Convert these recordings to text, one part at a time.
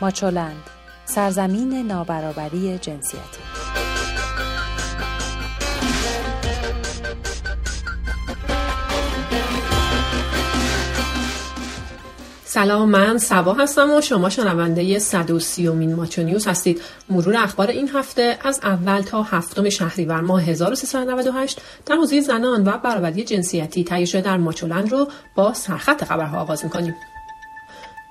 ماچولند سرزمین نابرابری جنسیتی. سلام من سبا هستم و شما شنونده 130 مین ماچو نیوز هستید. مرور اخبار این هفته از اول تا هفتم شهریور ماه 1398 در حوزه زنان و برابری جنسیتی تهیه شده در ماچولند رو با سرخط خبرها آغاز می‌کنیم.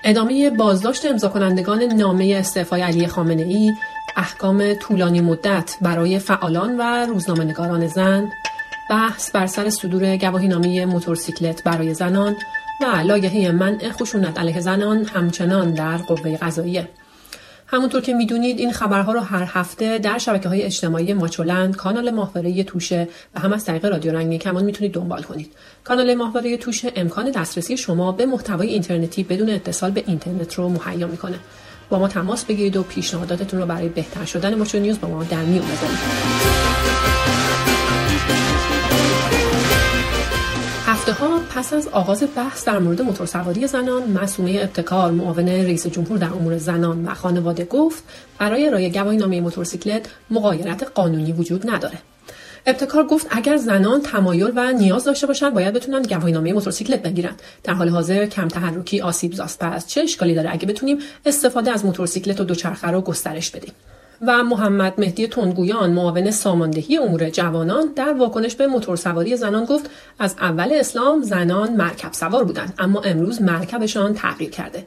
ادامه بازداشت امضا کنندگان نامه استعفای علی خامنه ای احکام طولانی مدت برای فعالان و روزنامه‌نگاران زن بحث بر سر صدور گواهی نامه موتورسیکلت برای زنان و لایحه منع خشونت علیه زنان همچنان در قوه قضاییه. همونطور که می‌دونید این خبرها رو هر هفته در شبکه های اجتماعی ماچولند کانال ماهواره توشه و هم از طریق رادیو رنگی کمان می‌تونید دنبال کنید. کانال ماهواره توشه امکان دسترسی شما به محتوای اینترنتی بدون اتصال به اینترنت رو مهیا می‌کنه. با ما تماس بگیرید و پیشنهاداتتون رو برای بهتر شدن ماچو نیوز با ما در میون بذارید. هفته ها پس از آغاز بحث در مورد موتورسواری زنان مسئوله ابتکار معاون رئیس جمهور در امور زنان و خانواده گفت برای ارائه گواهی نامه موتورسیکلت مقایرت قانونی وجود نداره. ابتکار گفت اگر زنان تمایل و نیاز داشته باشند باید بتونن گواهینامه موتورسیکلت بگیرن. در حال حاضر کم تحرکی آسیب زاست پس چه اشکالی داره؟ اگه بتونیم استفاده از موتورسیکلت و دوچرخه رو گسترش بدیم. و محمد مهدی تندگویان معاون ساماندهی امور جوانان در واکنش به موتورسواری زنان گفت از اول اسلام زنان مرکب سوار بودند اما امروز مرکبشان تغییر کرده.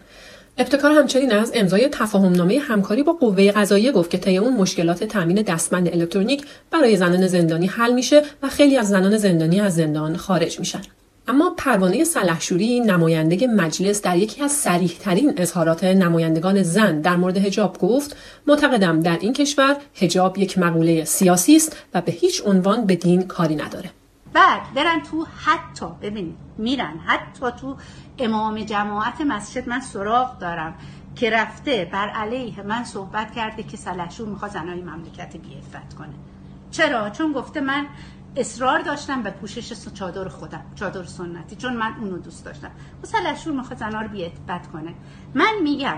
ابتکار همچنین از امضای تفاهمنامه همکاری با قوه قضاییه گفت که طی اون مشکلات تامین دستمند الکترونیک برای زنان زندانی حل میشه و خیلی از زنان زندانی از زندان خارج میشن. اما پروانه سلحشوری نماینده مجلس در یکی از ترین اظهارات نمایندگان زن در مورد هجاب گفت معتقدم در این کشور هجاب یک مقوله سیاسی است و به هیچ عنوان به دین کاری نداره. بعد برن تو حتی ببین میرن حتی تو امام جماعت مسجد. من سراغ دارم که رفته بر علیه من صحبت کرده که سلحشور می‌خواد زنای مملکت بیعفت کنه. چرا؟ چون گفته من اصرار داشتم به پوشش چادر خودم چادر سنتی چون من اونو دوست داشتم. و سلحشور می‌خواد زنها رو بیعفت کنه. من میگم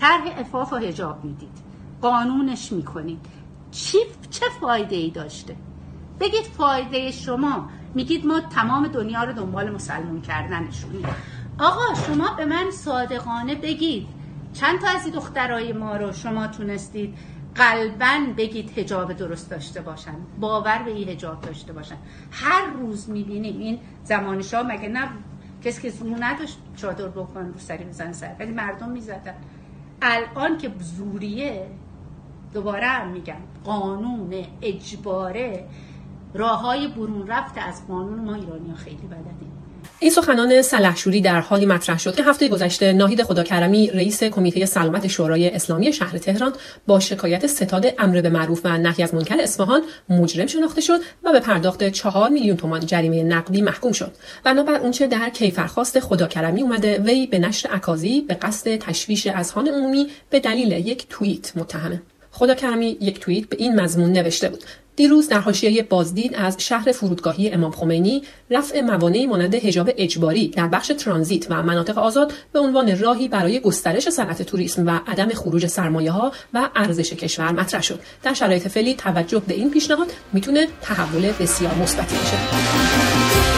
طرح افاف و هجاب می‌دید. قانونش می‌کنید. چی چه فایده ای داشته؟ بگید فایده شما. میگید ما تمام دنیا رو دنبال مسلمون کردنشونیم آقا شما به من صادقانه بگید. چند تا از دخترای ما رو شما تونستید قلبا بگید هجاب درست داشته باشن. باور به این هجاب داشته باشن. هر روز می‌بینیم این زمان شاه مگه نه کسی که زور نداشت چادر بکن رو سری بزن سر. ولی مردم می‌زدن. الان که زوریه دوباره هم میگم قانون اجباره راه های برون رفته از قانون ما ایرانی ها خیلی بلدیم. این سخنان سلحشوری در حالی مطرح شد که هفته گذشته ناهید خداکرمی رئیس کمیته سلامت شورای اسلامی شهر تهران با شکایت ستاد امر به معروف و نهی از منکر اصفهان مجرم شناخته شد و به پرداخت چهار میلیون تومان جریمه نقدی محکوم شد. بنابر اونچه در کیفرخواست خداکرمی اومده وی به نشر اکاذیب به قصد تشویش اذهان عمومی به دلیل یک توییت متهمه خدا کرمی یک توییت به این مضمون نوشته بود. دیروز در حاشیه بازدید از شهر فرودگاهی امام خمینی رفع موانعی مانند حجاب اجباری در بخش ترانزیت و مناطق آزاد به عنوان راهی برای گسترش صنعت توریسم و عدم خروج سرمایه ها و ارزش کشور مطرح شد. در شرایط فعلی توجه به این پیشنهاد می‌تونه تحول بسیار مثبتی بشه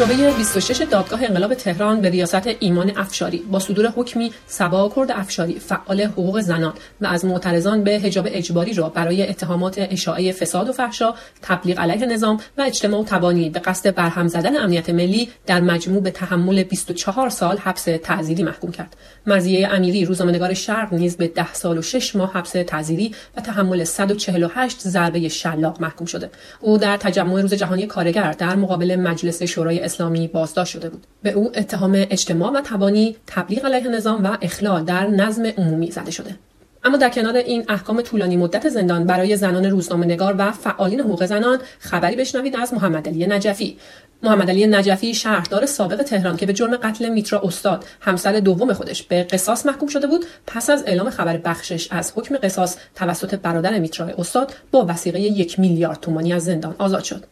شعبه 26 دادگاه انقلاب تهران به ریاست ایمان افشاری با صدور حکمی سبا کرد افشاری فعال حقوق زنان و از معترضان به حجاب اجباری را برای اتهامات اشاعه فساد و فحشا تبلیغ علیه نظام و اجتماع تبانی به قصد برهم زدن امنیت ملی در مجموع به تحمل 24 سال حبس تعزیری محکوم کرد. مزیه امیری روزنامه‌نگار شرق نیز به 10 سال و 6 ماه حبس تعزیری و تحمل 148 ضربه شلاق محکوم شده. او در تجمع روز جهانی کارگر در مقابل مجلس شورای اسلامی بازداشت شده بود. به او اتهام اجتماع و تبانی تبلیغ علیه نظام و اخلال در نظم عمومی زده شده. اما در کنار این احکام طولانی مدت زندان برای زنان روزنامه نگار و فعالین حقوق زنان خبری بشنوید از محمد علی نجفی. محمد علی نجفی شهردار سابق تهران که به جرم قتل میترا استاد همسر دوم خودش به قصاص محکوم شده بود پس از اعلام خبر بخشش از حکم قصاص توسط برادر میترا استاد با وسیقه یک میلیارد تومانی از زندان آزاد شد.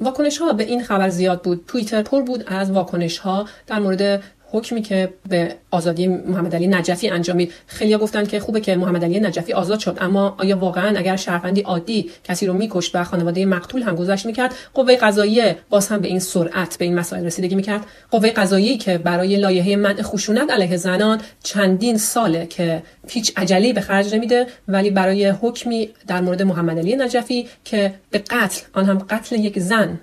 واکنش ها به این خبر زیاد بود. توییتر پر بود از واکنش ها در مورد حکمی که به آزادی محمد علی نجفی انجامید. خیلی گفتن که خوبه که محمد علی نجفی آزاد شد اما آیا واقعا اگر شهروندی عادی کسی رو میکشت و خانواده مقتول هم گذشت می‌کرد قوه قضاییه باز هم به این سرعت به این مسائل رسیدگی می‌کرد؟ قوه قضاییه که برای لایحه منع خشونت علیه زنان چندین ساله که هیچ عجله به خرج نمیده ولی برای حکمی در مورد محمد علی نجفی که به قتل آن هم قتل یک زن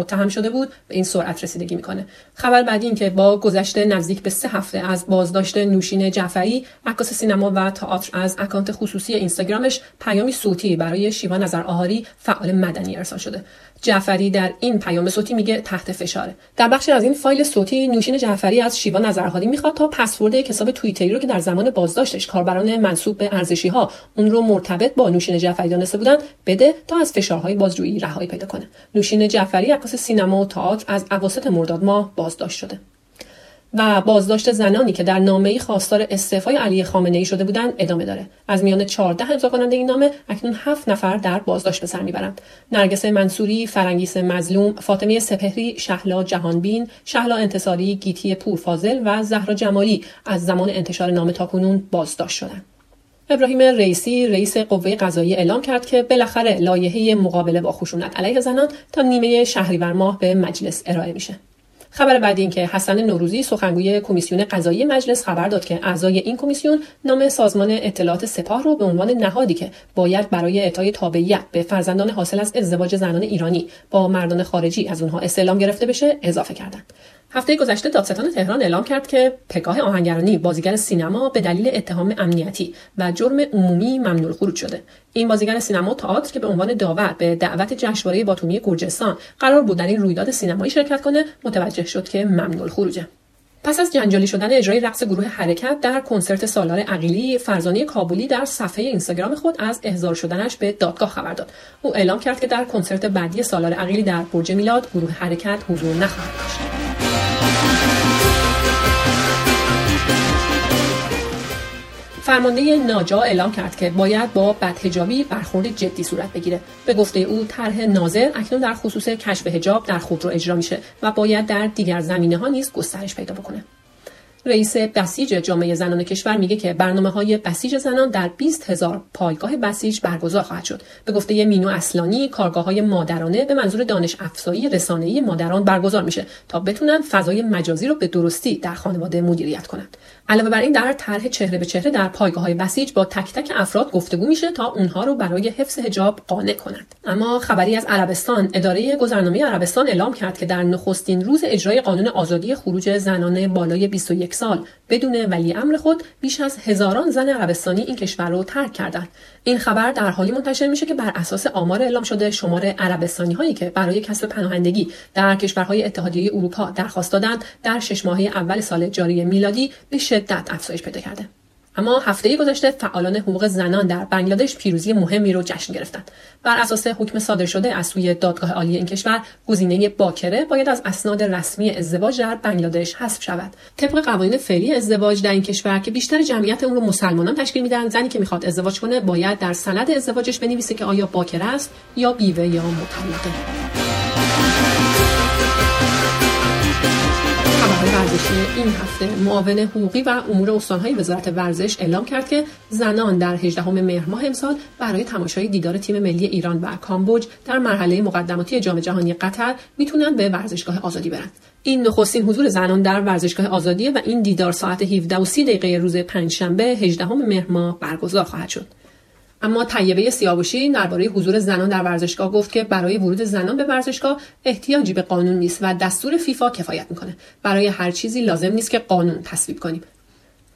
متهم شده بود به این سرعت رسیدگی می‌کنه. خبر بعدی این که با گذشته نزدیک به سه هفته از بازداشت نوشین جعفری عکاس سینما و تئاتر از اکانت خصوصی اینستاگرامش پیامی صوتی برای شیوا نظر آهاری فعال مدنی ارسال شده. جعفری در این پیام صوتی میگه تحت فشاره در بخشی از این فایل صوتی نوشین جعفری از شیوا نظرهادی می‌خواد تا پسورد یک حساب توییتری رو که در زمان بازداشتش کاربران منصوب به ارزشی ها اون رو مرتبط با نوشین جعفری دانسته بودن بده تا از فشارهای بازجویی رهایی پیدا کنه. نوشین جعفری عکاس سینما و تئاتر از اواسط مرداد ماه بازداشت شده. و بازداشت زنانی که در نامه خواستار استعفای علی خامنه ای شده بودند ادامه داره. از میان 14 امضا کننده این نامه اکنون 7 نفر در بازداشت به سر می‌برند. نرگس منصوری فرنگیس مظلوم فاطمه سپهری شهلا جهانبین شهلا انتصاری گیتی پورفاضل و زهرا جمالی از زمان انتشار نامه تاکنون بازداشت شدند. ابراهیم رئیسی رئیس قوه قضایی اعلام کرد که بالاخره لایحه مقابله با خشونت علیه زنان تا نیمه شهریور ماه به مجلس ارائه میشه. خبر بعدی این که حسن نوروزی سخنگوی کمیسیون قضایی مجلس خبر داد که اعضای این کمیسیون نام سازمان اطلاعات سپاه رو به عنوان نهادی که باید برای اعطای تابعیت به فرزندان حاصل از ازدواج زنان ایرانی با مردان خارجی از اونها استعلام گرفته بشه اضافه کردند. هفته گذشته دادستان تهران اعلام کرد که پگاه آهنگرانی بازیگر سینما به دلیل اتهام امنیتی و جرم عمومی ممنوع خروج شده. این بازیگر سینما و تئاتر که به عنوان داور به دعوت جشنواره باتومی گرجستان قرار بود در این رویداد سینمایی شرکت کنه متوجه شد که ممنوع خروجه. پس از جنجالی شدن اجرای رقص گروه حرکت در کنسرت سالار عقیلی فرزانه کابلی در صفحه اینستاگرام خود از احضار شدنش به دادگاه خبر داد. او اعلام کرد که در کنسرت بعدی سالار عقیلی در برج میلاد گروه حرکت حضور نخواهد داشت. فرمانده ناجا اعلام کرد که باید با بدهجابی برخورد جدی صورت بگیره. به گفته او طرح ناظر اکنون در خصوص کشف هجاب در خودرو اجرا میشه و باید در دیگر زمینه ها نیز گسترش پیدا بکنه. رئیس بسیج جامعه زنان کشور میگه که برنامه های بسیج زنان در 20 هزار پایگاه بسیج برگزار خواهد شد. به گفته مینو اصلانی کارگاه های مادرانه به منظور دانش افزایی رسانه‌ای مادران برگزار میشه تا بتونن فضای مجازی رو به درستی در خانواده مدیریت کنند. علاوه بر این در طرح چهره به چهره در پایگاه های بسیج با تک تک افراد گفتگو میشه تا اونها رو برای حفظ حجاب قانع کنند. اما خبری از عربستان اداره گذرنامه عربستان اعلام کرد که در نخستین روز اجرای قانون آزادی خروج زنان بالای 21 سال بدون ولی امر خود بیش از هزاران زن عربستانی این کشور رو ترک کردند. این خبر در حالی منتشر میشه که بر اساس آمار اعلام شده شمار عربستانی هایی که برای کسب پناهندگی در کشورهای اتحادیه اروپا درخواست دادند در شش ماهه اول سال جاری میلادی به شدت افزایش پیدا کرده. اما هفته گذشته فعالان حقوق زنان در بنگلادش پیروزی مهمی رو جشن گرفتند. بر اساس حکم صادر شده از سوی دادگاه عالی این کشور گزینه باکره باید از اسناد رسمی ازدواج در بنگلادش حذف شود. طبق قوانین فعلی ازدواج در این کشور که بیشتر جمعیت اون رو مسلمانان تشکیل میدن زنی که می‌خواد ازدواج کنه باید در سند ازدواجش بنویسه که آیا باکره است یا بیوه یا مطلقه این هفته معاون حقوقی و امور استانهای وزارت ورزش اعلام کرد که زنان در 18 مهر ماه امسال برای تماشای دیدار تیم ملی ایران و کامبوج در مرحله مقدماتی جام جهانی قطر می‌تونن به ورزشگاه آزادی برند. این نخستین حضور زنان در ورزشگاه آزادی و این دیدار ساعت 17 و 30 دقیقه روز پنجشنبه 18 مهر ماه برگزار خواهد شد. اما طیبه سیاوشی درباره حضور زنان در ورزشگاه گفت که برای ورود زنان به ورزشگاه احتیاجی به قانون نیست و دستور فیفا کفایت می‌کنه برای هر چیزی لازم نیست که قانون تصویب کنیم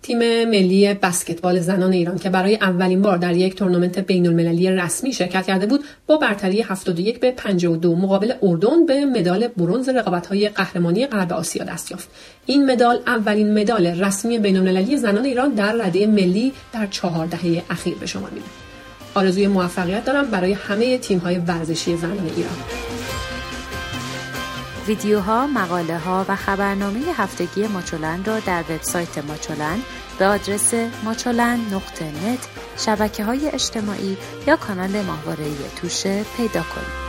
تیم ملی بسکتبال زنان ایران که برای اولین بار در یک تورنمنت بین المللی رسمی شرکت کرده بود با برتری 71 به 52 مقابل اردن به مدال برنز رقابت‌های قهرمانی غرب آسیا دست یافت. این مدال اولین مدال رسمی بین المللی زنان ایران در رده ملی در چهار دهه اخیر به شما میره. آرزوی موفقیت دارم برای همه تیم های ورزشی زنان ایران ویدیوها، مقاله ها و خبرنامه هفتگی ماچولن را در وبسایت ماچولن به آدرس ماچولن نقطه نت شبکه های اجتماعی یا کانال ماهواره توشه پیدا کنید.